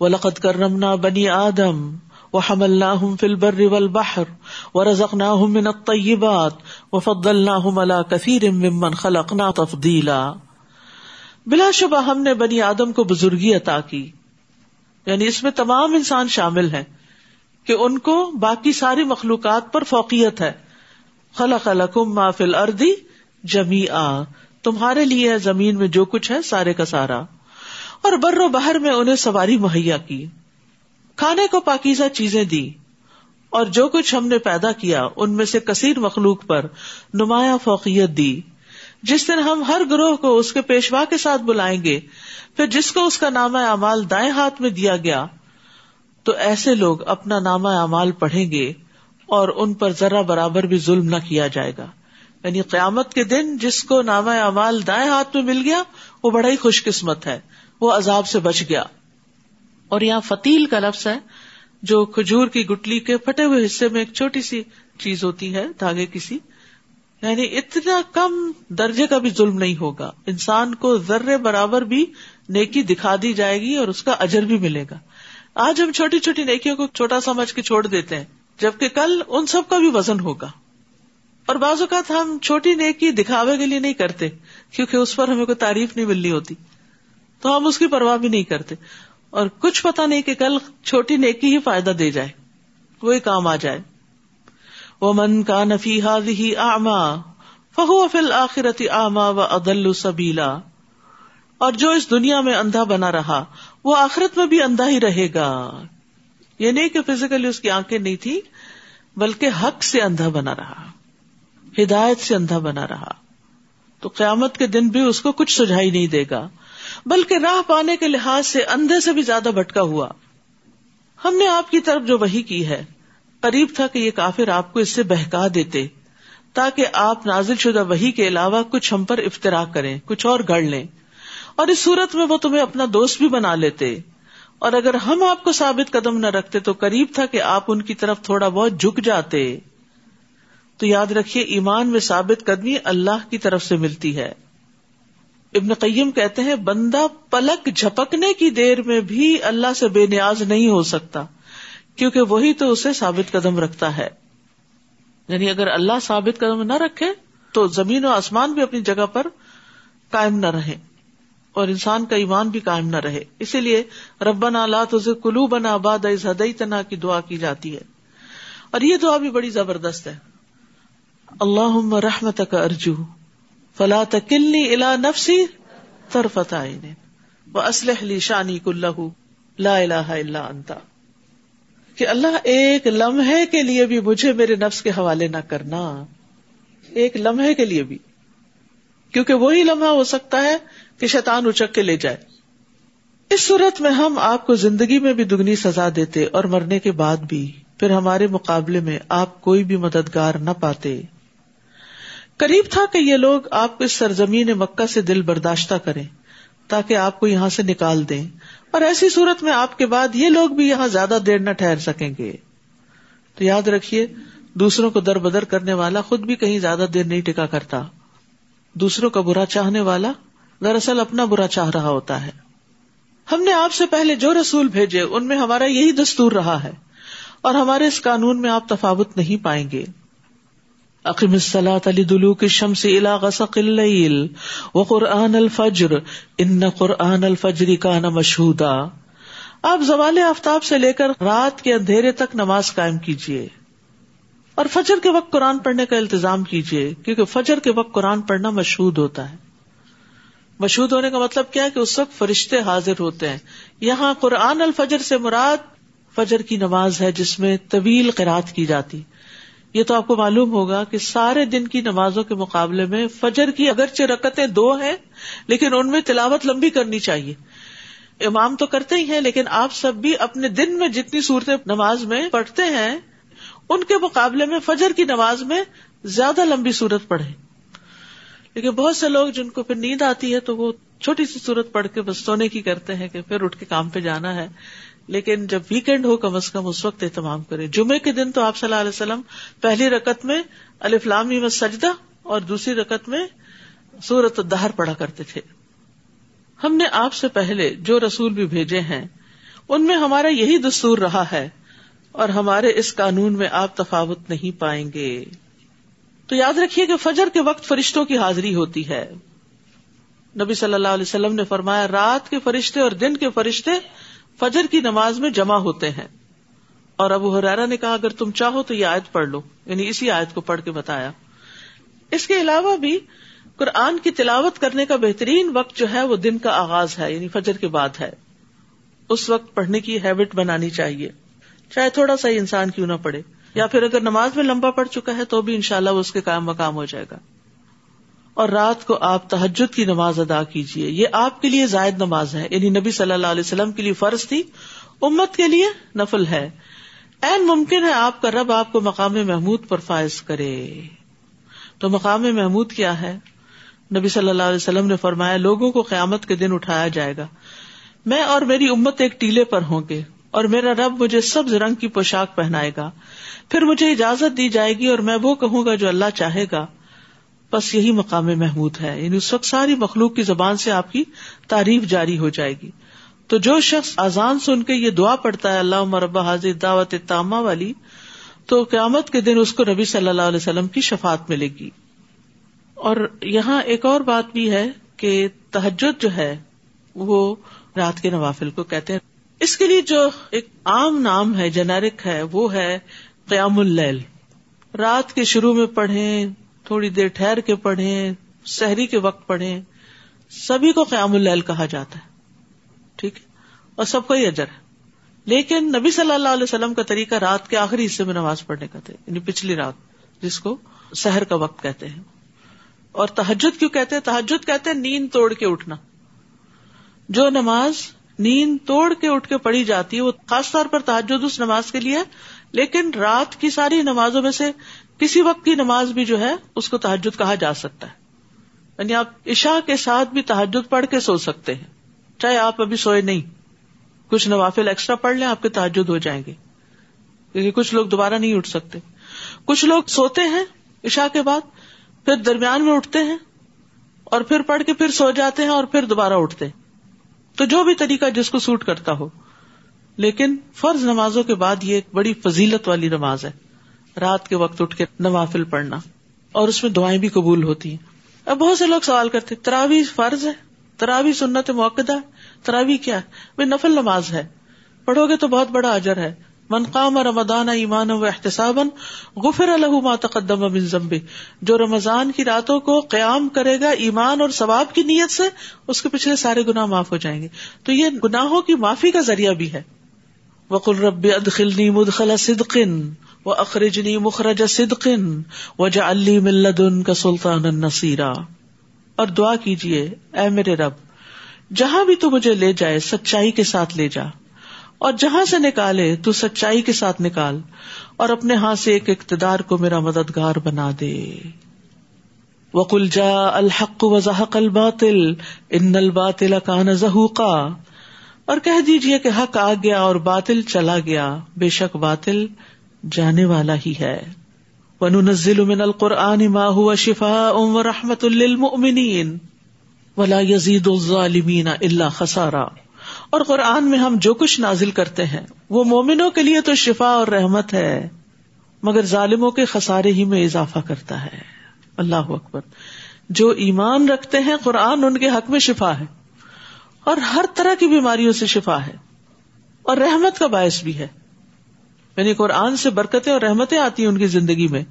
و لقت کرمنا بنی آدم و حم اللہ فل بر والبحر و رزق نہ من الطیبات و فد اللہ ملا کثیر ممن خلقنا تفضیلا بلا شبہ ہم نے بنی آدم کو بزرگی عطا کی۔ یعنی اس میں تمام انسان شامل ہیں کہ ان کو باقی ساری مخلوقات پر فوقیت ہے۔ خلق لکم ما فی الارض جمیعا۔ تمہارے لیے زمین میں جو کچھ ہے سارے کا سارا۔ اور بر و بہر میں انہیں سواری مہیا کی۔ کھانے کو پاکیزہ چیزیں دی۔ اور جو کچھ ہم نے پیدا کیا، ان میں سے کثیر مخلوق پر نمایاں فوقیت دی۔ جس دن ہم ہر گروہ کو اس کے پیشوا کے ساتھ بلائیں گے، پھر جس کو اس کا نام اعمال دائیں ہاتھ میں دیا گیا، تو ایسے لوگ اپنا نامہ اعمال پڑھیں گے اور ان پر ذرا برابر بھی ظلم نہ کیا جائے گا۔ یعنی قیامت کے دن جس کو نامہ اعمال دائیں ہاتھ میں مل گیا، وہ بڑا ہی خوش قسمت ہے۔ وہ عذاب سے بچ گیا۔ اور یہاں فتیل کا لفظ ہے، جو کھجور کی گٹلی کے پھٹے ہوئے حصے میں ایک چھوٹی سی چیز ہوتی ہے، دھاگے کی سی۔ یعنی اتنا کم درجے کا بھی ظلم نہیں ہوگا۔ انسان کو ذرے برابر بھی نیکی دکھا دی جائے گی اور اس کا اجر بھی ملے گا۔ آج ہم چھوٹی چھوٹی نیکیوں کو چھوٹا سمجھ کے چھوڑ دیتے ہیں، جبکہ کل ان سب کا بھی وزن ہوگا۔ اور بعض اوقات ہم چھوٹی نیکی دکھاوے کے لیے نہیں کرتے، کیونکہ اس پر ہمیں کوئی تعریف نہیں ملنی ہوتی۔ تو ہم اس کی پرواہ بھی نہیں کرتے۔ اور کچھ پتا نہیں کہ کل چھوٹی نیکی ہی فائدہ دے جائے۔ وہی کام آ جائے۔ وہ من کا نفی ہی آما فہو فل آخرتی آما و ادل سبیلا اور جو اس دنیا میں اندھا بنا رہا، وہ آخرت میں بھی اندھا ہی رہے گا۔ یہ نہیں کہ فزیکلی اس کی آنکھیں نہیں تھی بلکہ حق سے اندھا بنا رہا۔ ہدایت سے اندھا بنا رہا۔ تو قیامت کے دن بھی اس کو کچھ سجائی نہیں دے گا۔ بلکہ راہ پانے کے لحاظ سے اندھے سے بھی زیادہ بھٹکا ہوا۔ ہم نے آپ کی طرف جو وہی کی ہے، قریب تھا کہ یہ کافر آپ کو اس سے بہکا دیتے، تاکہ آپ نازل شدہ وہی کے علاوہ کچھ ہم پر افطرا کریں، کچھ اور گڑ لیں۔ اور اس صورت میں وہ تمہیں اپنا دوست بھی بنا لیتے۔ اور اگر ہم آپ کو ثابت قدم نہ رکھتے تو قریب تھا کہ آپ ان کی طرف تھوڑا بہت جھک جاتے۔ تو یاد رکھیے، ایمان میں ثابت قدمی اللہ کی طرف سے ملتی ہے۔ ابن قیم کہتے ہیں، بندہ پلک جھپکنے کی دیر میں بھی اللہ سے بے نیاز نہیں ہو سکتا، کیونکہ وہی تو اسے ثابت قدم رکھتا ہے۔ یعنی اگر اللہ ثابت قدم نہ رکھے، تو زمین و آسمان بھی اپنی جگہ پر قائم نہ رہے اور انسان کا ایمان بھی قائم نہ رہے۔ اسی لیے، ربنا لا تزغ قلوبنا بعد اذ هديتنا کی دعا کی جاتی ہے۔ اور یہ دعا بھی بڑی زبردست ہے۔ اللهم رحمتك ارجو۔ فلا تکلنی الى نفسی طرفت عین واصلح لي شانی كله لا الہ الا انت کہ اللہ ایک لمحے کے لیے بھی مجھے میرے نفس کے حوالے نہ کرنا ایک لمحے کے لیے بھی کیونکہ وہی لمحہ ہو سکتا ہے کہ شیطان اچک کے لے جائے اس صورت میں ہم آپ کو زندگی میں بھی دگنی سزا دیتے اور مرنے کے بعد بھی پھر ہمارے مقابلے میں آپ کوئی بھی مددگار نہ پاتے قریب تھا کہ یہ لوگ آپ کو اس سرزمین مکہ سے دل برداشتہ کریں، تاکہ آپ کو یہاں سے نکال دیں۔ اور ایسی صورت میں آپ کے بعد یہ لوگ بھی یہاں زیادہ دیر نہ ٹھہر سکیں گے۔ تو یاد رکھیے، دوسروں کو در بدر کرنے والا خود بھی کہیں زیادہ دیر نہیں ٹکا کرتا۔ دوسروں کا برا چاہنے والا دراصل اپنا برا چاہ رہا ہوتا ہے۔ ہم نے آپ سے پہلے جو رسول بھیجے، ان میں ہمارا یہی دستور رہا ہے۔ اور ہمارے اس قانون میں آپ تفاوت نہیں پائیں گے۔ عقیم الصلاۃ علی دلو کی شمس الا غسق اللیل و قرآن الفجر ان قرآن الفجر کا نہ مشہودا آپ زوال آفتاب سے لے کر رات کے اندھیرے تک نماز قائم کیجیے اور فجر کے وقت قرآن پڑھنے کا التظام کیجیے کیونکہ فجر کے وقت قرآن پڑھنا مشہور ہوتا ہے۔ مشہور ہونے کا مطلب کیا ہے کہ اس وقت فرشتے حاضر ہوتے ہیں۔ یہاں قرآن الفجر سے مراد فجر کی نماز ہے جس میں طویل قرآد کی جاتی۔ یہ تو آپ کو معلوم ہوگا کہ سارے دن کی نمازوں کے مقابلے میں فجر کی اگرچہ رکتیں دو ہیں، لیکن ان میں تلاوت لمبی کرنی چاہیے۔ امام تو کرتے ہی ہیں، لیکن آپ سب بھی اپنے دن میں جتنی صورتیں نماز میں پڑھتے ہیں، ان کے مقابلے میں فجر کی نماز میں زیادہ لمبی صورت پڑھے لیکن بہت سے لوگ جن کو پھر نیند آتی ہے تو وہ چھوٹی سی صورت پڑھ کے بس سونے کی کرتے ہیں کہ پھر اٹھ کے کام پہ جانا ہے۔ لیکن جب ویکینڈ ہو کم از کم اس وقت اہتمام کرے جمعے کے دن تو آپ صلی اللہ علیہ وسلم پہلی رقط میں الفلامی میں سجدہ اور دوسری رقط میں سورت دہر پڑھا کرتے تھے۔ ہم نے آپ سے پہلے جو رسول بھی بھیجے ہیں، ان میں ہمارا یہی دستور رہا ہے اور ہمارے اس قانون میں آپ تفاوت نہیں پائیں گے۔ تو یاد رکھیے کہ فجر کے وقت فرشتوں کی حاضری ہوتی ہے۔ نبی صلی اللہ علیہ وسلم نے فرمایا، رات کے فرشتے اور دن کے فرشتے فجر کی نماز میں جمع ہوتے ہیں۔ اور ابو حرارا نے کہا، اگر تم چاہو تو یہ آیت پڑھ لو۔ یعنی اسی آیت کو پڑھ کے بتایا۔ اس کے علاوہ بھی قرآن کی تلاوت کرنے کا بہترین وقت جو ہے، وہ دن کا آغاز ہے یعنی فجر کے بعد ہے۔ اس وقت پڑھنے کی ہیبٹ بنانی چاہیے۔ چاہے تھوڑا سا ہی انسان کیوں نہ پڑے یا پھر اگر نماز میں لمبا پڑ چکا ہے، تو بھی انشاءاللہ وہ اس کے کام مقام ہو جائے گا۔ اور رات کو آپ تحجد کی نماز ادا کیجیے یہ آپ کے لیے زائد نماز ہے۔ یعنی نبی صلی اللہ علیہ وسلم کے لیے فرض تھی، امت کے لیے نفل ہے۔ این ممکن ہے آپ کا رب آپ کو مقام محمود پر فائز کرے۔ تو مقام محمود کیا ہے؟ نبی صلی اللہ علیہ وسلم نے فرمایا، لوگوں کو قیامت کے دن اٹھایا جائے گا۔ میں اور میری امت ایک ٹیلے پر ہوں گے اور میرا رب مجھے سبز رنگ کی پوشاک پہنائے گا۔ پھر مجھے اجازت دی جائے گی اور میں وہ کہوں گا جو اللہ چاہے گا۔ بس یہی مقام محمود ہے۔ یعنی اس وقت ساری مخلوق کی زبان سے آپ کی تعریف جاری ہو جائے گی۔ تو جو شخص آزان سن کے یہ دعا پڑتا ہے اللہ مربع حاضر دعوت تامہ والی، تو قیامت کے دن اس کو نبی صلی اللہ علیہ وسلم کی شفات ملے گی۔ اور یہاں ایک اور بات بھی ہے کہ تحجد جو ہے، وہ رات کے نوافل کو کہتے ہیں۔ اس کے لیے جو ایک عام نام ہے جنیرک ہے، وہ ہے قیام اللیل۔ رات کے شروع میں پڑھیں تھوڑی دیر ٹھہر کے پڑھیں، سحری کے وقت پڑھیں، سبھی کو قیام اللیل کہا جاتا ہے۔ ٹھیک ہے؟ اور سب کا ہی اجر ہے۔ لیکن نبی صلی اللہ علیہ وسلم کا طریقہ رات کے آخری حصے میں نماز پڑھنے کا تھا یعنی پچھلی رات، جس کو سحر کا وقت کہتے ہیں۔ اور تحجد کیوں کہتے ہیں؟ تحجد کہتے ہیں نیند توڑ کے اٹھنا۔ جو نماز نیند توڑ کے اٹھ کے پڑھی جاتی ہے، وہ خاص طور پر تحجد اس نماز کے لیے لیکن رات کی ساری نمازوں میں سے کسی وقت کی نماز بھی جو ہے، اس کو تحجد کہا جا سکتا ہے۔ یعنی آپ عشاء کے ساتھ بھی تحجد پڑھ کے سو سکتے ہیں۔ چاہے آپ ابھی سوئے نہیں۔ کچھ نوافل ایکسٹرا پڑھ لیں، آپ کے تحجد ہو جائیں گے۔ کیونکہ کچھ لوگ دوبارہ نہیں اٹھ سکتے۔ کچھ لوگ سوتے ہیں عشاء کے بعد، پھر درمیان میں اٹھتے ہیں اور پھر پڑھ کے پھر سو جاتے ہیں اور پھر دوبارہ اٹھتے تو جو بھی طریقہ جس کو سوٹ کرتا ہو۔ لیکن فرض نمازوں کے بعد یہ ایک بڑی فضیلت والی نماز ہے۔ رات کے وقت اٹھ کے نوافل پڑھنا اور اس میں دعائیں بھی قبول ہوتی ہیں۔ اب بہت سے لوگ سوال کرتے تراوی فرض ہے؟ تراوی سنت موقع تراوی کیا ہے؟ نفل نماز ہے۔ پڑھو گے تو بہت بڑا اجر ہے۔ من قام رمضان ایمان و احتساب غفر الح تقدم من ذنبه۔ جو رمضان کی راتوں کو قیام کرے گا ایمان اور ثواب کی نیت سے، اس کے پچھلے سارے گناہ معاف ہو جائیں گے۔ تو یہ گناہوں کی معافی کا ذریعہ بھی ہے۔ وقل رب ادخلنی مدخل صدق و اخرجنی مخرج صدق وجعلنی من لدن کا سلطان النصیرا اور دعا کیجیے اے میرے رب، جہاں بھی تو مجھے لے جائے، سچائی کے ساتھ لے جا۔ اور جہاں سے نکالے، تو سچائی کے ساتھ نکال۔ اور اپنے ہاتھ سے ایک اقتدار کو میرا مددگار بنا دے۔ وکل جا الحق وضحق الباطل، ان الباطل کان زہوقا۔ اور کہہ دیجیے کہ حق آ گیا اور باطل چلا گیا، بے شک باطل جانے والا ہی ہے۔ وننزل من القرآن ما هو شفاء ورحمة للمؤمنين۔ ولا يزيد الظالمين الا خسارا۔ اور قرآن میں ہم جو کچھ نازل کرتے ہیں، وہ مومنوں کے لیے تو شفا اور رحمت ہے، مگر ظالموں کے خسارے ہی میں اضافہ کرتا ہے۔ اللہ اکبر۔ جو ایمان رکھتے ہیں، قرآن ان کے حق میں شفا ہے۔ اور ہر طرح کی بیماریوں سے شفا ہے اور رحمت کا باعث بھی ہے۔ یعنی قرآن سے برکتیں اور رحمتیں آتی ہیں ان کی زندگی میں۔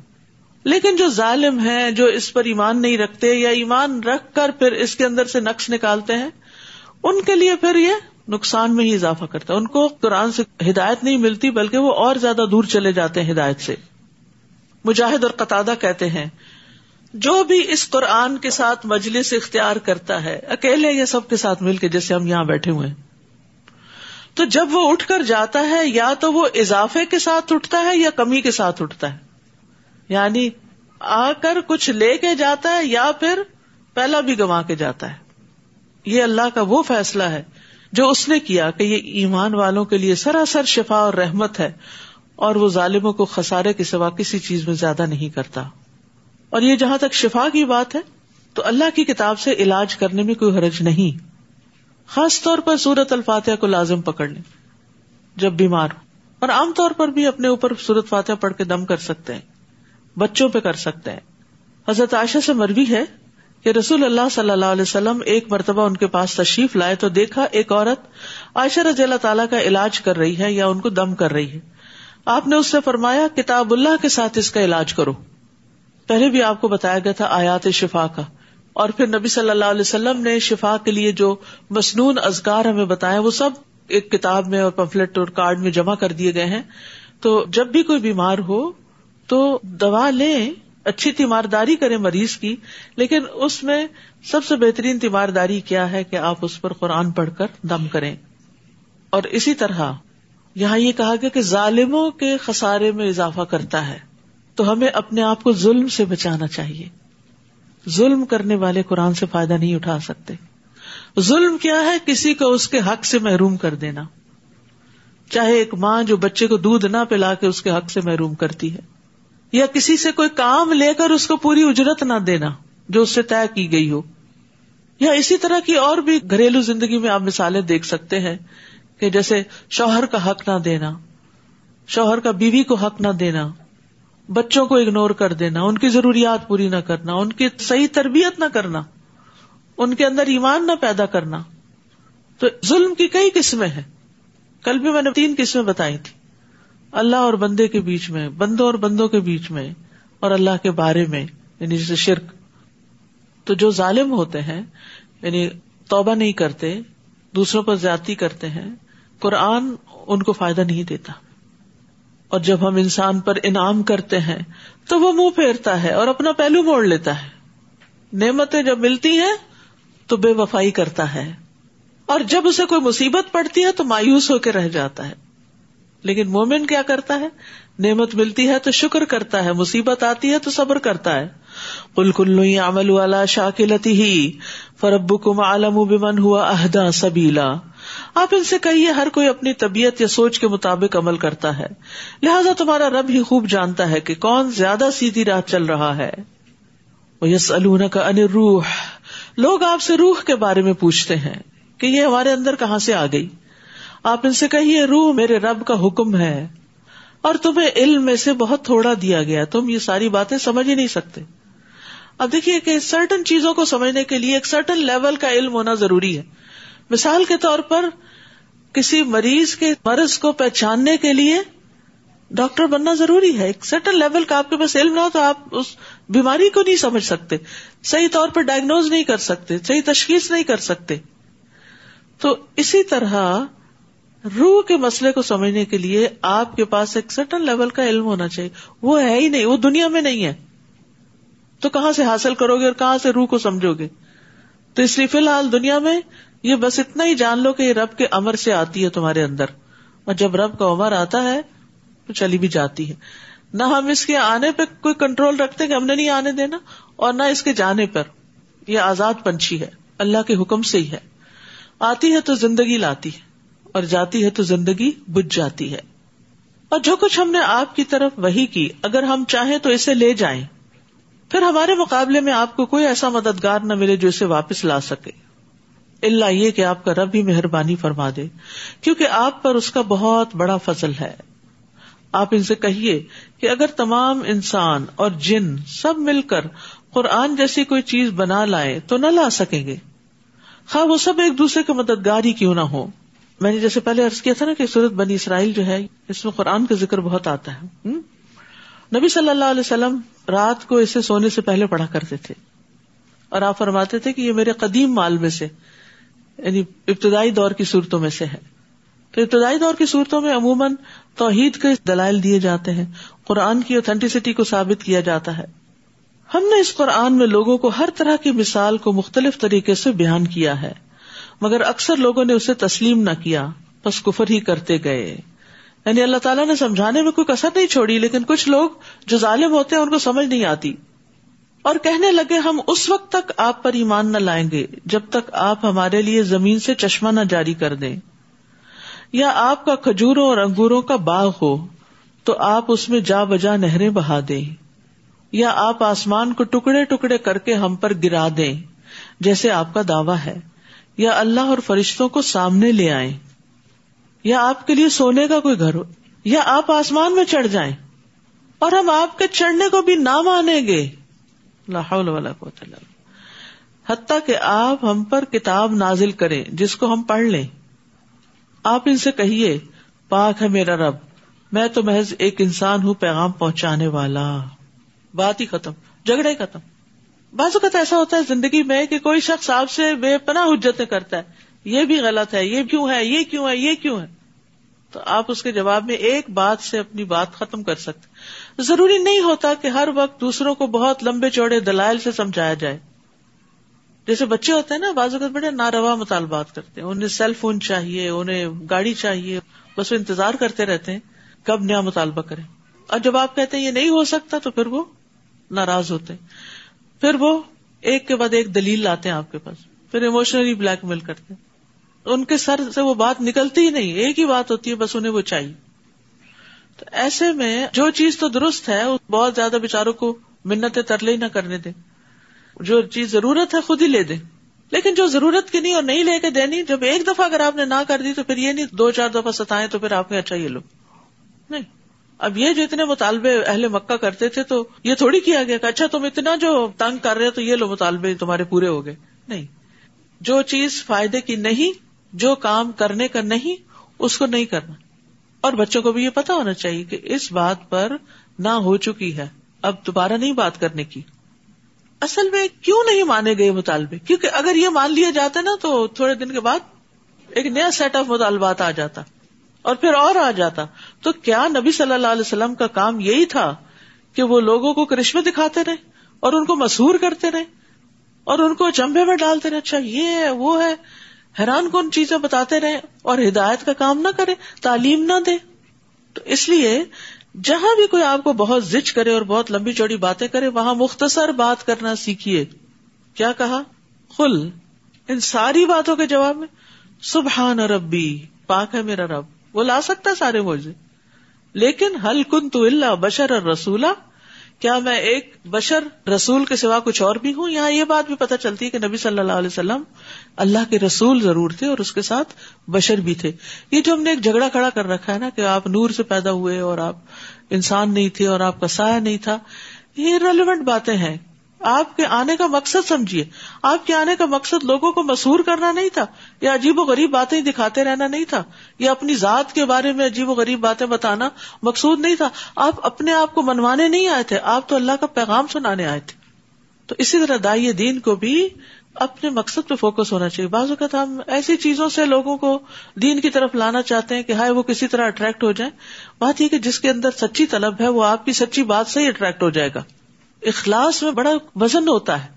لیکن جو ظالم ہے جو اس پر ایمان نہیں رکھتے یا ایمان رکھ کر پھر اس کے اندر سے نقص نکالتے ہیں، ان کے لیے پھر یہ نقصان میں ہی اضافہ کرتا ہے۔ ان کو قرآن سے ہدایت نہیں ملتی، بلکہ وہ اور زیادہ دور چلے جاتے ہیں ہدایت سے۔ مجاہد اور قطع کہتے ہیں جو بھی اس قرآن کے ساتھ مجلس اختیار کرتا ہے، اکیلے یا سب کے ساتھ مل کے، جیسے ہم یہاں بیٹھے ہوئے ہیں۔ تو جب وہ اٹھ کر جاتا ہے، یا تو وہ اضافے کے ساتھ اٹھتا ہے یا کمی کے ساتھ اٹھتا ہے۔ یعنی آ کر کچھ لے کے جاتا ہے یا پھر پہلا بھی گوا کے جاتا ہے۔ یہ اللہ کا وہ فیصلہ ہے جو اس نے کیا کہ یہ ایمان والوں کے لیے سراسر شفا اور رحمت ہے اور وہ ظالموں کو خسارے کے سوا کسی چیز میں زیادہ نہیں کرتا۔ اور یہ جہاں تک شفا کی بات ہے، تو اللہ کی کتاب سے علاج کرنے میں کوئی حرج نہیں۔ خاص طور پر سورت الفاتحہ کو لازم پکڑ لیں جب بیمار ہو اور عام طور پر بھی اپنے اوپر صورت فاتح پڑھ کے دم کر سکتے ہیں، بچوں پہ کر سکتے ہیں۔ حضرت عائشہ سے مروی ہے کہ رسول اللہ صلی اللہ علیہ وسلم ایک مرتبہ ان کے پاس تشریف لائے تو دیکھا ایک عورت عائشہ رضی اللہ تعالیٰ کا علاج کر رہی ہے یا ان کو دم کر رہی ہے۔ آپ نے اس سے فرمایا، کتاب اللہ کے ساتھ اس کا علاج کرو۔ پہلے بھی آپ کو بتایا گیا تھا آیات شفا کا۔ اور پھر نبی صلی اللہ علیہ وسلم نے شفا کے لیے جو مصنون ازگار ہمیں بتایا، وہ سب ایک کتاب میں اور پمفلٹ اور کارڈ میں جمع کر دیے گئے ہیں۔ تو جب بھی کوئی بیمار ہو، تو دوا لیں، اچھی تیمارداری کریں مریض کی، لیکن اس میں سب سے بہترین تیمارداری کیا ہے کہ آپ اس پر قرآن پڑھ کر دم کریں۔ اور اسی طرح، یہاں یہ کہا گیا کہ ظالموں کے خسارے میں اضافہ کرتا ہے۔ تو ہمیں اپنے آپ کو ظلم سے بچانا چاہیے۔ ظلم کرنے والے قرآن سے فائدہ نہیں اٹھا سکتے۔ ظلم کیا ہے؟ کسی کو اس کے حق سے محروم کر دینا۔ چاہے ایک ماں جو بچے کو دودھ نہ پلا کے اس کے حق سے محروم کرتی ہے۔ یا کسی سے کوئی کام لے کر اس کو پوری اجرت نہ دینا جو اس سے طے کی گئی ہو۔ یا اسی طرح کی اور بھی گھریلو زندگی میں آپ مثالیں دیکھ سکتے ہیں کہ جیسے شوہر کا حق نہ دینا، شوہر کا بیوی کو حق نہ دینا۔ بچوں کو اگنور کر دینا، ان کی ضروریات پوری نہ کرنا، ان کی صحیح تربیت نہ کرنا، ان کے اندر ایمان نہ پیدا کرنا۔ تو ظلم کی کئی قسمیں ہیں۔ کل بھی میں نے تین قسمیں بتائی تھی۔ اللہ اور بندے کے بیچ میں، بندوں اور بندوں کے بیچ میں، اور اللہ کے بارے میں یعنی جیسے شرک۔ تو جو ظالم ہوتے ہیں یعنی توبہ نہیں کرتے، دوسروں پر زیادتی کرتے ہیں، قرآن ان کو فائدہ نہیں دیتا۔ اور جب ہم انسان پر انعام کرتے ہیں تو وہ منہ پھیرتا ہے اور اپنا پہلو موڑ لیتا ہے۔ نعمتیں جب ملتی ہیں تو بے وفائی کرتا ہے۔ اور جب اسے کوئی مصیبت پڑتی ہے تو مایوس ہو کے رہ جاتا ہے۔ لیکن مومن کیا کرتا ہے؟ نعمت ملتی ہے تو شکر کرتا ہے، مصیبت آتی ہے تو صبر کرتا ہے۔ کل کلو عمل والا شاکلتی ہی فرب کم عالم بمن ہوا عہدہ سبیلا۔ آپ ان سے کہیے ہر کوئی اپنی طبیعت یا سوچ کے مطابق عمل کرتا ہے۔ لہذا تمہارا رب ہی خوب جانتا ہے کہ کون زیادہ سیدھی راہ چل رہا ہے۔ وہ یس کا ان روح لوگ آپ سے روح کے بارے میں پوچھتے ہیں کہ یہ ہمارے اندر کہاں سے آ گئی۔ آپ ان سے کہیے، روح میرے رب کا حکم ہے۔ اور تمہیں علم میں سے بہت تھوڑا دیا گیا تم یہ ساری باتیں سمجھ ہی نہیں سکتے۔ اب دیکھیے کہ سرٹن چیزوں کو سمجھنے کے لیے ایک سرٹن لیول کا علم ہونا ضروری ہے۔ مثال کے طور پر کسی مریض کے مرض کو پہچاننے کے لیے ڈاکٹر بننا ضروری ہے۔ ایک سرٹن لیول کا آپ کے پاس علم نہ ہو تو آپ اس بیماری کو نہیں سمجھ سکتے۔ صحیح طور پر ڈائگنوز نہیں کر سکتے، صحیح تشخیص نہیں کر سکتے۔ تو اسی طرح روح کے مسئلے کو سمجھنے کے لیے آپ کے پاس ایک سرٹن لیول کا علم ہونا چاہیے۔ وہ ہے ہی نہیں، وہ دنیا میں نہیں ہے۔ تو کہاں سے حاصل کرو گے اور کہاں سے روح کو سمجھو گے؟ تو اس لیے فی الحال دنیا میں یہ بس اتنا ہی جان لو کہ یہ رب کے امر سے آتی ہے تمہارے اندر۔ اور جب رب کا عمر آتا ہے، تو چلی بھی جاتی ہے۔ نہ ہم اس کے آنے پہ کوئی کنٹرول رکھتے کہ ہم نے نہیں آنے دینا، اور نہ اس کے جانے پر۔ یہ آزاد پنچھی ہے۔ اللہ کے حکم سے ہی ہے۔ آتی ہے تو زندگی لاتی ہے، اور جاتی ہے تو زندگی بج جاتی ہے۔ اور جو کچھ ہم نے آپ کی طرف وہی کی، اگر ہم چاہیں تو اسے لے جائیں۔ پھر ہمارے مقابلے میں آپ کو کوئی ایسا مددگار نہ ملے جو اسے واپس لا سکے۔ اللہ یہ کہ آپ کا رب بھی مہربانی فرما دے، کیونکہ آپ پر اس کا بہت بڑا فضل ہے۔ آپ ان سے کہیے کہ اگر تمام انسان اور جن سب مل کر قرآن جیسی کوئی چیز بنا لائے تو نہ لا سکیں گے۔ خواہ وہ سب ایک دوسرے کے مددگار ہی کیوں نہ ہو میں نے جیسے پہلے عرض کیا تھا نا کہ سورت بنی اسرائیل جو ہے، اس میں قرآن کا ذکر بہت آتا ہے۔ نبی صلی اللہ علیہ وسلم رات کو اسے سونے سے پہلے پڑھا کرتے تھے۔ اور آپ فرماتے تھے کہ یہ میرے قدیم مال میں سے یعنی ابتدائی دور کی صورتوں میں سے ہے۔ تو ابتدائی دور کی صورتوں میں عموماً توحید کے دلائل دیے جاتے ہیں۔ قرآن کی اوتھینٹسٹی کو ثابت کیا جاتا ہے۔ ہم نے اس قرآن میں لوگوں کو ہر طرح کی مثال کو مختلف طریقے سے بیان کیا ہے۔ مگر اکثر لوگوں نے اسے تسلیم نہ کیا، بس کفر ہی کرتے گئے۔ یعنی اللہ تعالیٰ نے سمجھانے میں کوئی کسر نہیں چھوڑی، لیکن کچھ لوگ جو ظالم ہوتے ہیں، ان کو سمجھ نہیں آتی۔ اور کہنے لگے، ہم اس وقت تک آپ پر ایمان نہ لائیں گے جب تک آپ ہمارے لیے زمین سے چشمہ نہ جاری کر دیں۔ یا آپ کا کھجوروں اور انگوروں کا باغ ہو، تو آپ اس میں جا بجا نہریں بہا دیں۔ یا آپ آسمان کو ٹکڑے ٹکڑے کر کے ہم پر گرا دیں، جیسے آپ کا دعویٰ ہے۔ یا اللہ اور فرشتوں کو سامنے لے آئے یا آپ کے لیے سونے کا کوئی گھر ہو، یا آپ آسمان میں چڑھ جائیں۔ اور ہم آپ کے چڑھنے کو بھی نہ مانیں گے۔ لاہور والا حتیٰ کہ آپ ہم پر کتاب نازل کریں، جس کو ہم پڑھ لیں۔ آپ ان سے کہیے، پاک ہے میرا رب، میں تو محض ایک انسان ہوں پیغام پہنچانے والا۔ بات ہی ختم، جھگڑا ہی ختم۔ بعض اوقات ایسا ہوتا ہے زندگی میں کہ کوئی شخص آپ سے بے پناہ حجتیں کرتا ہے۔ یہ بھی غلط ہے، یہ کیوں ہے، یہ کیوں ہے، یہ کیوں ہے؟ تو آپ اس کے جواب میں ایک بات سے اپنی بات ختم کر سکتے ضروری نہیں ہوتا کہ ہر وقت دوسروں کو بہت لمبے چوڑے دلائل سے سمجھایا جائے۔ جیسے بچے ہوتے ہیں نا بازو اوقات بڑے ناروا مطالبات کرتے ہیں۔ انہیں سیل فون چاہیے، انہیں گاڑی چاہیے، بس وہ انتظار کرتے رہتے ہیں کب نیا مطالبہ کریں۔ اور جب آپ کہتے ہیں یہ نہیں ہو سکتا تو پھر وہ ناراض ہوتے ہیں۔ پھر وہ ایک کے بعد ایک دلیل لاتے ہیں آپ کے پاس۔ پھر اموشنلی بلیک میل کرتے ہیں۔ ان کے سر سے وہ بات نکلتی ہی نہیں۔ ایک ہی بات ہوتی ہے، بس انہیں وہ چاہیے۔ تو ایسے میں جو چیز تو درست ہے بہت زیادہ بےچاروں کو منت ترلے ہی نہ کرنے دیں۔ جو چیز ضرورت ہے، خود ہی لے دیں۔ لیکن جو ضرورت کی نہیں اور نہیں لے کے دینی، جب ایک دفعہ اگر آپ نے نہ کر دی تو پھر یہ نہیں، دو چار دفعہ ستائے تو پھر آپ نے اچھا یہ لو۔ نہیں۔ اب یہ جو اتنے مطالبے اہل مکہ کرتے تھے تو یہ تھوڑی کیا گیا کہ اچھا تم اتنا جو تنگ کر رہے تو یہ لو، مطالبے تمہارے پورے ہو گئے۔ نہیں۔ جو چیز فائدے کی نہیں، جو کام کرنے کا نہیں، اس کو نہیں کرنا۔ اور بچوں کو بھی یہ پتا ہونا چاہیے کہ اس بات پر نہ ہو چکی ہے۔ اب دوبارہ نہیں بات کرنے کی۔ اصل میں کیوں نہیں مانے گئے مطالبے؟ کیونکہ اگر یہ مان لیا جاتا نا تو تھوڑے دن کے بعد ایک نیا سیٹ آف مطالبات آ جاتا اور پھر اور آ جاتا۔ تو کیا نبی صلی اللہ علیہ وسلم کا کام یہی تھا کہ وہ لوگوں کو کرشمے دکھاتے رہے اور ان کو مسور کرتے رہے اور ان کو چمبے میں ڈالتے رہے؟ اچھا یہ ہے، وہ ہے۔ حیران کون چیزیں بتاتے رہے اور ہدایت کا کام نہ کرے تعلیم نہ دے تو اس لیے جہاں بھی کوئی آپ کو بہت زچ کرے اور بہت لمبی چوڑی باتیں کرے، وہاں مختصر بات کرنا سیکھیے۔ کیا کہا؟ خل ان ساری باتوں کے جواب میں، سبحان ربی، پاک ہے میرا رب۔ وہ لا سکتا سارے موجے لیکن ہل کن تو اللہ بشر اور رسولہ کیا میں ایک بشر رسول کے سوا کچھ اور بھی ہوں؟ یہاں یہ بات بھی پتہ چلتی ہے کہ نبی صلی اللہ علیہ وسلم اللہ کے رسول ضرور تھے اور اس کے ساتھ بشر بھی تھے۔ یہ جو ہم نے ایک جھگڑا کھڑا کر رکھا ہے نا کہ آپ نور سے پیدا ہوئے اور آپ انسان نہیں تھے اور آپ کا سایہ نہیں تھا، یہ ریلیونٹ باتیں ہیں۔ آپ کے آنے کا مقصد سمجھیے۔ آپ کے آنے کا مقصد لوگوں کو مسور کرنا نہیں تھا یا عجیب و غریب باتیں دکھاتے رہنا نہیں تھا۔ یا اپنی ذات کے بارے میں عجیب و غریب باتیں بتانا مقصود نہیں تھا۔ آپ اپنے آپ کو منوانے نہیں آئے تھے، آپ تو اللہ کا پیغام سنانے آئے تھے۔ تو اسی طرح دائی دین کو بھی اپنے مقصد پہ فوکس ہونا چاہیے۔ بعض اوقات ہم ایسی چیزوں سے لوگوں کو دین کی طرف لانا چاہتے ہیں کہ ہائے وہ کسی طرح اٹریکٹ ہو جائے بات یہ کہ جس کے اندر سچی طلب ہے، وہ آپ کی سچی بات سے ہی اٹریکٹ ہو جائے گا۔ اخلاص میں بڑا وزن ہوتا ہے۔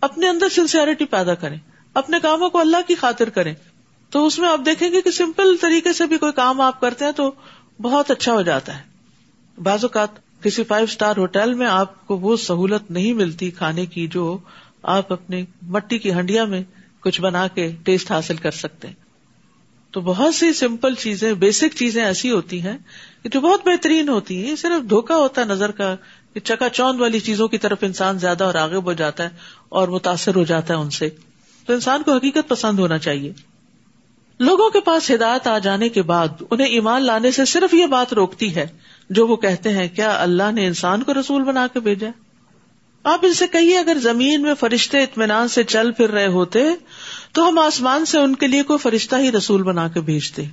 اپنے اندر سنسیئرٹی پیدا کریں۔ اپنے کاموں کو اللہ کی خاطر کریں۔ تو اس میں آپ دیکھیں گے کہ سمپل طریقے سے بھی کوئی کام آپ کرتے ہیں تو بہت اچھا ہو جاتا ہے۔ بعض اوقات کسی فائیو اسٹار ہوٹل میں آپ کو وہ سہولت نہیں ملتی کھانے کی جو آپ اپنے مٹی کی ہنڈیا میں کچھ بنا کے ٹیسٹ حاصل کر سکتے ہیں۔ تو بہت سی سمپل چیزیں، بیسک چیزیں ایسی ہوتی ہیں جو بہت بہترین ہوتی ہیں۔ صرف دھوکا ہوتا ہے نظر کا کہ چکا چوند والی چیزوں کی طرف انسان زیادہ اور آگے بڑھ جاتا ہے اور متاثر ہو جاتا ہے ان سے۔ تو انسان کو حقیقت پسند ہونا چاہیے۔ لوگوں کے پاس ہدایت آ جانے کے بعد انہیں ایمان لانے سے صرف یہ بات روکتی ہے جو وہ کہتے ہیں، کیا اللہ نے انسان کو رسول بنا کے بھیجا؟ آپ ان سے کہیے، اگر زمین میں فرشتے اطمینان سے چل پھر رہے ہوتے، تو ہم آسمان سے ان کے لیے کوئی فرشتہ ہی رسول بنا کے بھیجتے۔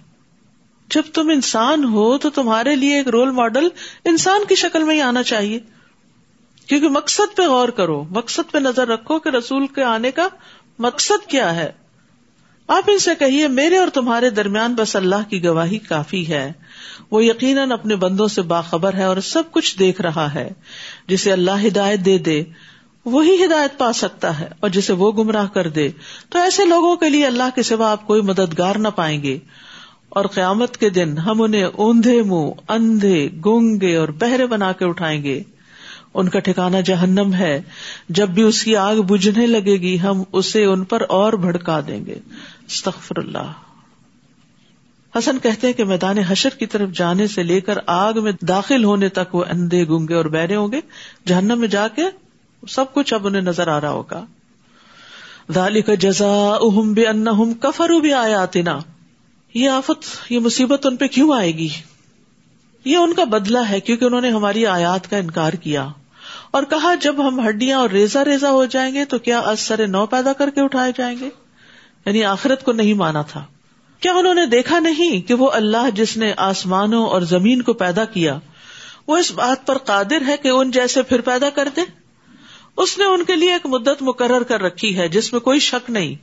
جب تم انسان ہو، تو تمہارے لیے ایک رول ماڈل انسان کی شکل میں ہی آنا چاہیے۔ کیونکہ مقصد پہ غور کرو، مقصد پہ نظر رکھو کہ رسول کے آنے کا مقصد کیا ہے۔ آپ ان سے کہیے، میرے اور تمہارے درمیان بس اللہ کی گواہی کافی ہے۔ وہ یقیناً اپنے بندوں سے باخبر ہے اور سب کچھ دیکھ رہا ہے۔ جسے اللہ ہدایت دے دے، وہی ہدایت پا سکتا ہے اور جسے وہ گمراہ کر دے۔ تو ایسے لوگوں کے لیے اللہ کے سوا آپ کوئی مددگار نہ پائیں گے۔ اور قیامت کے دن ہم انہیں اوندے منہ، اندھے، گونگے اور بہرے بنا کے اٹھائیں گے۔ ان کا ٹھکانا جہنم ہے۔ جب بھی اس کی آگ بجھنے لگے گی، ہم اسے ان پر اور بھڑکا دیں گے۔ استغفر اللہ۔ حسن کہتے ہیں کہ میدان حشر کی طرف جانے سے لے کر آگ میں داخل ہونے تک وہ اندھے گونگے اور بہرے ہوں گے۔ جہنم میں جا کے سب کچھ اب انہیں نظر آ رہا ہوگا۔ دالی کا جزا اہم بے ان کفرو بھی آیا یہ آفت، یہ مصیبت ان پہ کیوں آئے گی؟ یہ ان کا بدلہ ہے کیونکہ انہوں نے ہماری آیات کا انکار کیا۔ اور کہا، جب ہم ہڈیاں اور ریزا ریزا ہو جائیں گے تو کیا اثر نو پیدا کر کے اٹھائے جائیں گے؟ یعنی آخرت کو نہیں مانا تھا۔ کیا انہوں نے دیکھا نہیں کہ وہ اللہ جس نے آسمانوں اور زمین کو پیدا کیا، وہ اس بات پر قادر ہے کہ ان جیسے پھر پیدا کر دے؟ اس نے ان کے لیے ایک مدت مقرر کر رکھی ہے جس میں کوئی شک نہیں۔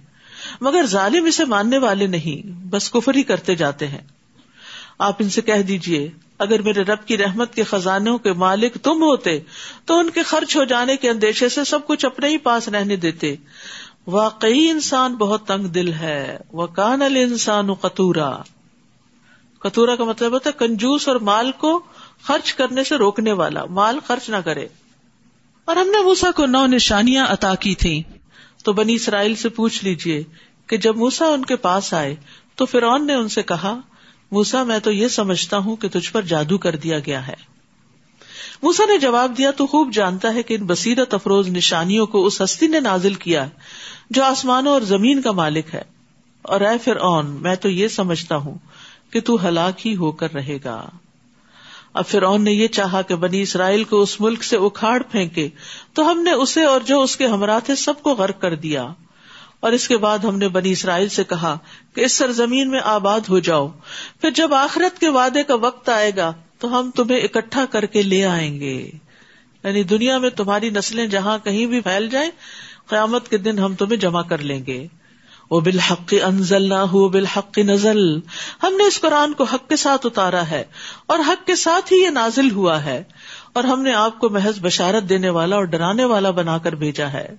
مگر ظالم اسے ماننے والے نہیں، بس کفر ہی کرتے جاتے ہیں۔ آپ ان سے کہہ دیجیے اگر میرے رب کی رحمت کے خزانوں کے مالک تم ہوتے، تو ان کے خرچ ہو جانے کے اندیشے سے سب کچھ اپنے ہی پاس رہنے دیتے۔ واقعی انسان بہت تنگ دل ہے۔ وہ کان ال انسان قطورا کتورا کا مطلب ہوتا ہے کنجوس اور مال کو خرچ کرنے سے روکنے والا۔ مال خرچ نہ کرے۔ اور ہم نے موسا کو نو نشانیاں عطا کی تھی تو بنی اسرائیل سے پوچھ لیجیے کہ جب موسا ان کے پاس آئے تو فرعون نے ان سے کہا، موسا، میں تو یہ سمجھتا ہوں کہ تجھ پر جادو کر دیا گیا ہے۔ موسا نے جواب دیا، تو خوب جانتا ہے کہ ان بصیرت افروز نشانیوں کو اس ہستی نے نازل کیا۔ جو آسمانوں اور زمین کا مالک ہے۔ اور اے فرعون، میں تو یہ سمجھتا ہوں کہ تو ہلاک ہی ہو کر رہے گا۔ اب فرعون نے یہ چاہا کہ بنی اسرائیل کو اس ملک سے اکھاڑ پھینکے۔ تو ہم نے اسے اور جو اس کے ہمراہ تھے سب کو غرق کر دیا۔ اور اس کے بعد ہم نے بنی اسرائیل سے کہا کہ اس سرزمین میں آباد ہو جاؤ۔ پھر جب آخرت کے وعدے کا وقت آئے گا تو ہم تمہیں اکٹھا کر کے لے آئیں گے۔ یعنی دنیا میں تمہاری نسلیں جہاں کہیں بھی پھیل جائیں قیامت کے دن ہم تمہیں جمع کر لیں گے۔ وہ بالحق انزل نہ ہو بالحق نزل۔ ہم نے اس قرآن کو حق کے ساتھ اتارا ہے اور حق کے ساتھ ہی یہ نازل ہوا ہے اور ہم نے آپ کو محض بشارت دینے والا اور ڈرانے والا بنا کر بھیجا ہے۔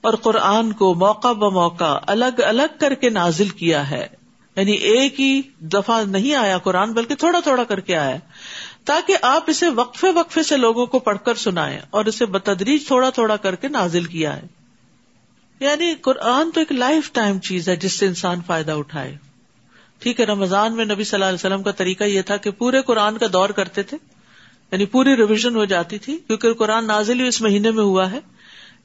اور قرآن کو موقع ب موقع الگ الگ کر کے نازل کیا ہے۔ یعنی ایک ہی دفعہ نہیں آیا قرآن، بلکہ تھوڑا تھوڑا کر کے آیا۔ تاکہ آپ اسے وقفے وقفے سے لوگوں کو پڑھ کر سنائے اور اسے بتدریج تھوڑا تھوڑا کر کے نازل کیا ہے۔ یعنی قرآن تو ایک لائف ٹائم چیز ہے جس سے انسان فائدہ اٹھائے۔ ٹھیک ہے، رمضان میں نبی صلی اللہ علیہ وسلم کا طریقہ یہ تھا کہ پورے قرآن کا دور کرتے تھے یعنی پوری ریویژن ہو جاتی تھی، کیونکہ قرآن نازل ہی اس مہینے میں ہوا ہے۔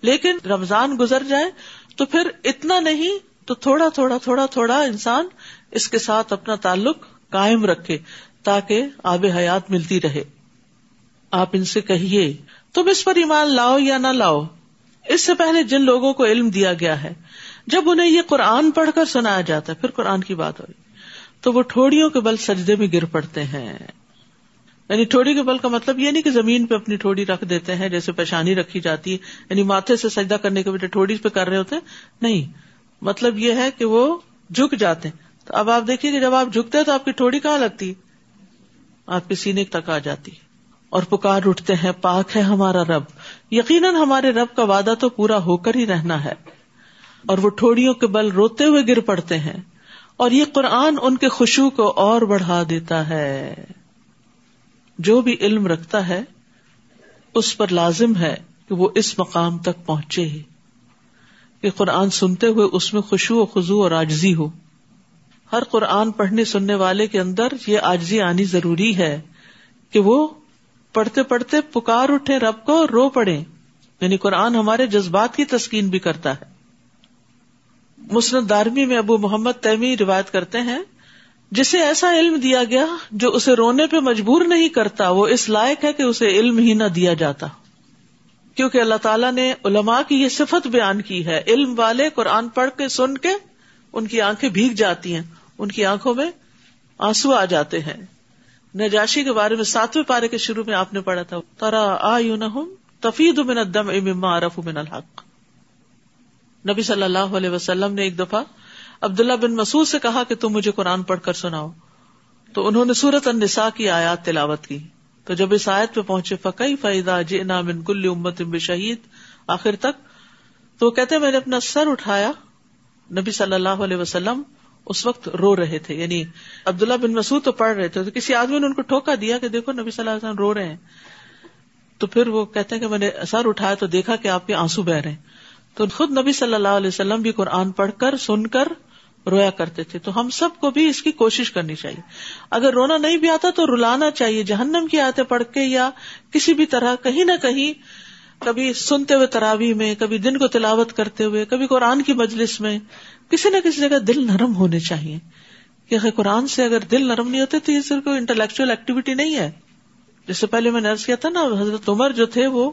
لیکن رمضان گزر جائے تو پھر اتنا نہیں تو تھوڑا تھوڑا تھوڑا تھوڑا انسان اس کے ساتھ اپنا تعلق کائم رکھے تاکہ آب حیات ملتی رہے۔ آپ ان سے کہیے، تم اس پر ایمان لاؤ یا نہ لاؤ؟ اس سے پہلے جن لوگوں کو علم دیا گیا ہے، جب انہیں یہ قرآن پڑھ کر سنایا جاتا ہے، پھر قرآن کی بات ہوئی۔ تو وہ ٹھوڑیوں کے بل سجدے میں گر پڑتے ہیں۔ یعنی ٹھوڑی کے بل کا مطلب یہ نہیں کہ زمین پہ اپنی ٹھوڑی رکھ دیتے ہیں، جیسے پیشانی رکھی جاتی ہے یعنی ماتھے سے سجدہ کرنے کے بجائے ٹھوڑی پہ کر رہے ہوتے نہیں مطلب یہ ہے کہ وہ جھک جاتے ہیں۔ تو اب آپ دیکھیے کہ جب آپ جھکتے ہیں تو آپ کی ٹھوڑی کہاں لگتی؟ آپ کے سینے تک آ جاتی۔ اور پکار اٹھتے ہیں، پاک ہے ہمارا رب۔ یقیناً ہمارے رب کا وعدہ تو پورا ہو کر ہی رہنا ہے۔ اور وہ ٹھوڑیوں کے بل روتے ہوئے گر پڑتے ہیں۔ اور یہ قرآن ان کے خوشبو کو اور بڑھا دیتا ہے۔ جو بھی علم رکھتا ہے، اس پر لازم ہے کہ وہ اس مقام تک پہنچے ہی۔ کہ قرآن سنتے ہوئے اس میں خوشبو و خزو اور آجزی ہو۔ ہر قرآن پڑھنے سننے والے کے اندر یہ آجزی آنی ضروری ہے کہ وہ پڑھتے پڑھتے پکار اٹھے رب کو رو پڑے۔ یعنی قرآن ہمارے جذبات کی تسکین بھی کرتا ہے۔ مسند دارمی میں ابو محمد تیمی روایت کرتے ہیں، جسے ایسا علم دیا گیا جو اسے رونے پہ مجبور نہیں کرتا، وہ اس لائق ہے کہ اسے علم ہی نہ دیا جاتا۔ کیونکہ اللہ تعالیٰ نے علماء کی یہ صفت بیان کی ہے، علم والے قرآن پڑھ کے سن کے ان کی آنکھیں بھیگ جاتی ہیں، ان کی آنکھوں میں آنسو آ جاتے ہیں۔ نجاشی کے بارے میں ساتویں پارے کے شروع میں آپ نے پڑھا تھا، ترا آ تفید من الدم اما عرف من الحق۔ نبی صلی اللہ علیہ وسلم نے ایک دفعہ عبداللہ بن مسعود سے کہا کہ تم مجھے قرآن پڑھ کر سناؤ۔ تو انہوں نے سورت النساء کی آیات تلاوت کی۔ تو جب اس آیت پہ پہنچے فقی فائدہ جنا من کل امت شہید آخر تک، تو وہ کہتے میں نے اپنا سر اٹھایا۔ نبی صلی اللہ علیہ وسلم اس وقت رو رہے تھے۔ یعنی عبداللہ بن مسعود تو پڑھ رہے تھے، تو کسی آدمی نے ان کو ٹھوکا دیا کہ دیکھو نبی صلی اللہ علیہ وسلم رو رہے ہیں۔ تو پھر وہ کہتے ہیں کہ میں نے سر اٹھایا تو دیکھا کہ آپ کے آنسو بہ رہے ہیں۔ تو خود نبی صلی اللہ علیہ وسلم بھی قرآن پڑھ کر، سن کر رویا کرتے تھے۔ تو ہم سب کو بھی اس کی کوشش کرنی چاہیے۔ اگر رونا نہیں بھی آتا تو رلانا چاہیے۔ جہنم کی آتے پڑھ کے یا کسی بھی طرح کہیں نہ کہیں، کبھی سنتے ہوئے تراوی میں، کبھی دن کو تلاوت کرتے ہوئے، کبھی قرآن کی مجلس میں۔ کسی نہ کسی جگہ دل نرم ہونے چاہیے۔ کہ قرآن سے اگر دل نرم نہیں ہوتے تو یہ صرف انٹلیکچل ایکٹیویٹی نہیں ہے۔ جس سے پہلے میں نرس کیا تھا نا، حضرت عمر جو تھے وہ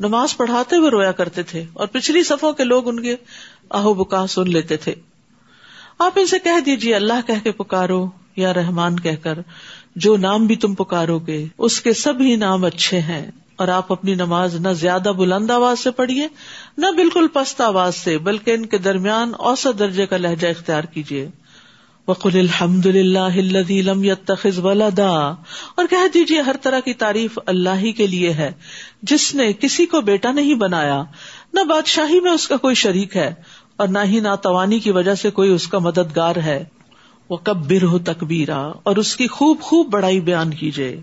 نماز پڑھاتے ہوئے رویا کرتے تھے اور پچھلی صفوں کے لوگ ان کے آہو بکا سن لیتے تھے۔ آپ ان سے کہہ دیجیے اللہ کہہ کے پکارو یا رحمان کہہ کر، جو نام بھی تم پکارو گے، اس کے سبھی نام اچھے ہیں۔ اور آپ اپنی نماز نہ زیادہ بلند آواز سے پڑھیے، نہ بالکل پست آواز سے، بلکہ ان کے درمیان اوسط درجے کا لہجہ اختیار کیجیے۔ وقل الحمد للہ لم يتخذ ولدا۔ اور کہہ دیجیے، ہر طرح کی تعریف اللہ ہی کے لیے ہے۔ جس نے کسی کو بیٹا نہیں بنایا، نہ بادشاہی میں اس کا کوئی شریک ہے، اور نہ ہی ناتوانی کی وجہ سے کوئی اس کا مددگار ہے۔ وہ کب بر ہو تکبیرا اور اس کی خوب خوب بڑائی بیان کیجیے۔